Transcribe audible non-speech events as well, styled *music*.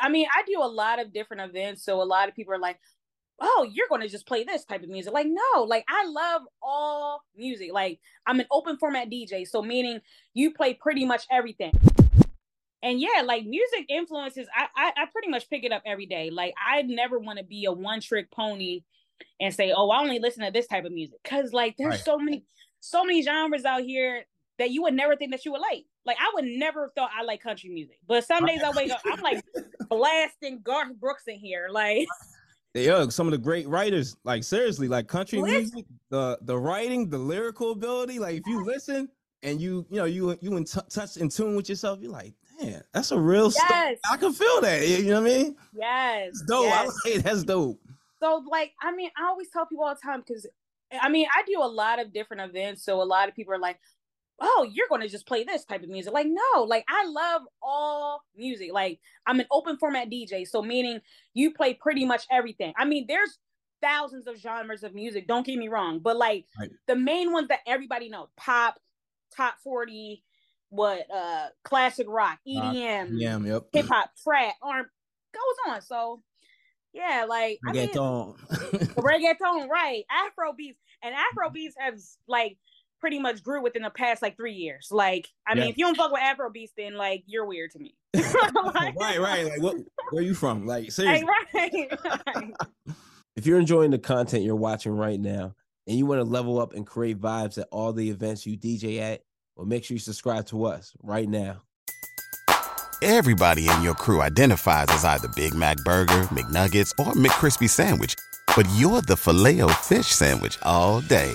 I mean, I do a lot of different events, so a lot of people are like, "Oh, you're going to just play this type of music." Like, no, like I love all music. Like, I'm an open format DJ, so meaning you play pretty much everything. And yeah, like music influences, I, I I pretty much pick it up every day. Like, I never want to be a one trick pony and say, "Oh, I only listen to this type of music," because like there's Right. so many so many genres out here that you would never think that you would like. Like I would never have thought I like country music, but some days I wake up, I'm like *laughs* blasting Garth Brooks in here. Like *laughs* Yeah, some of the great writers, like seriously, like country Listen. music, the the writing, the lyrical ability. Like if you listen and you you know you you in t- touch in tune with yourself, you're like, man, that's a real story. I can feel that. You know what I mean? yes, It's dope. yes. I like. That's dope. So like, I mean, I always tell people all the time because I mean, I do a lot of different events, so a lot of people are like, "Oh, you're going to just play this type of music." Like, no, like I love all music. Like, I'm an open format DJ, so meaning you play pretty much everything. I mean, there's thousands of genres of music. Don't get me wrong, but like Right. the main ones that everybody knows: pop, top forty, what, uh, classic rock, EDM, Yeah, yep. hip hop, trap, arm goes on. So. Yeah, like I mean, Reggaeton. *laughs* reggaeton, right? Afro beats and Afro beats has like pretty much grew within the past like three years. Like, I mean, if you don't fuck with Afro beats, then like you're weird to me. Like- *laughs* *laughs* right, right. Like what where you from? Like Hey, seriously. right, *laughs* right. If you're enjoying the content you're watching right now and you want to level up and create vibes at all the events you DJ at, well, make sure you subscribe to us right now. Everybody in your crew identifies as either Big Mac Burger, McNuggets, or McCrispy Sandwich. But you're the filet fish Sandwich all day.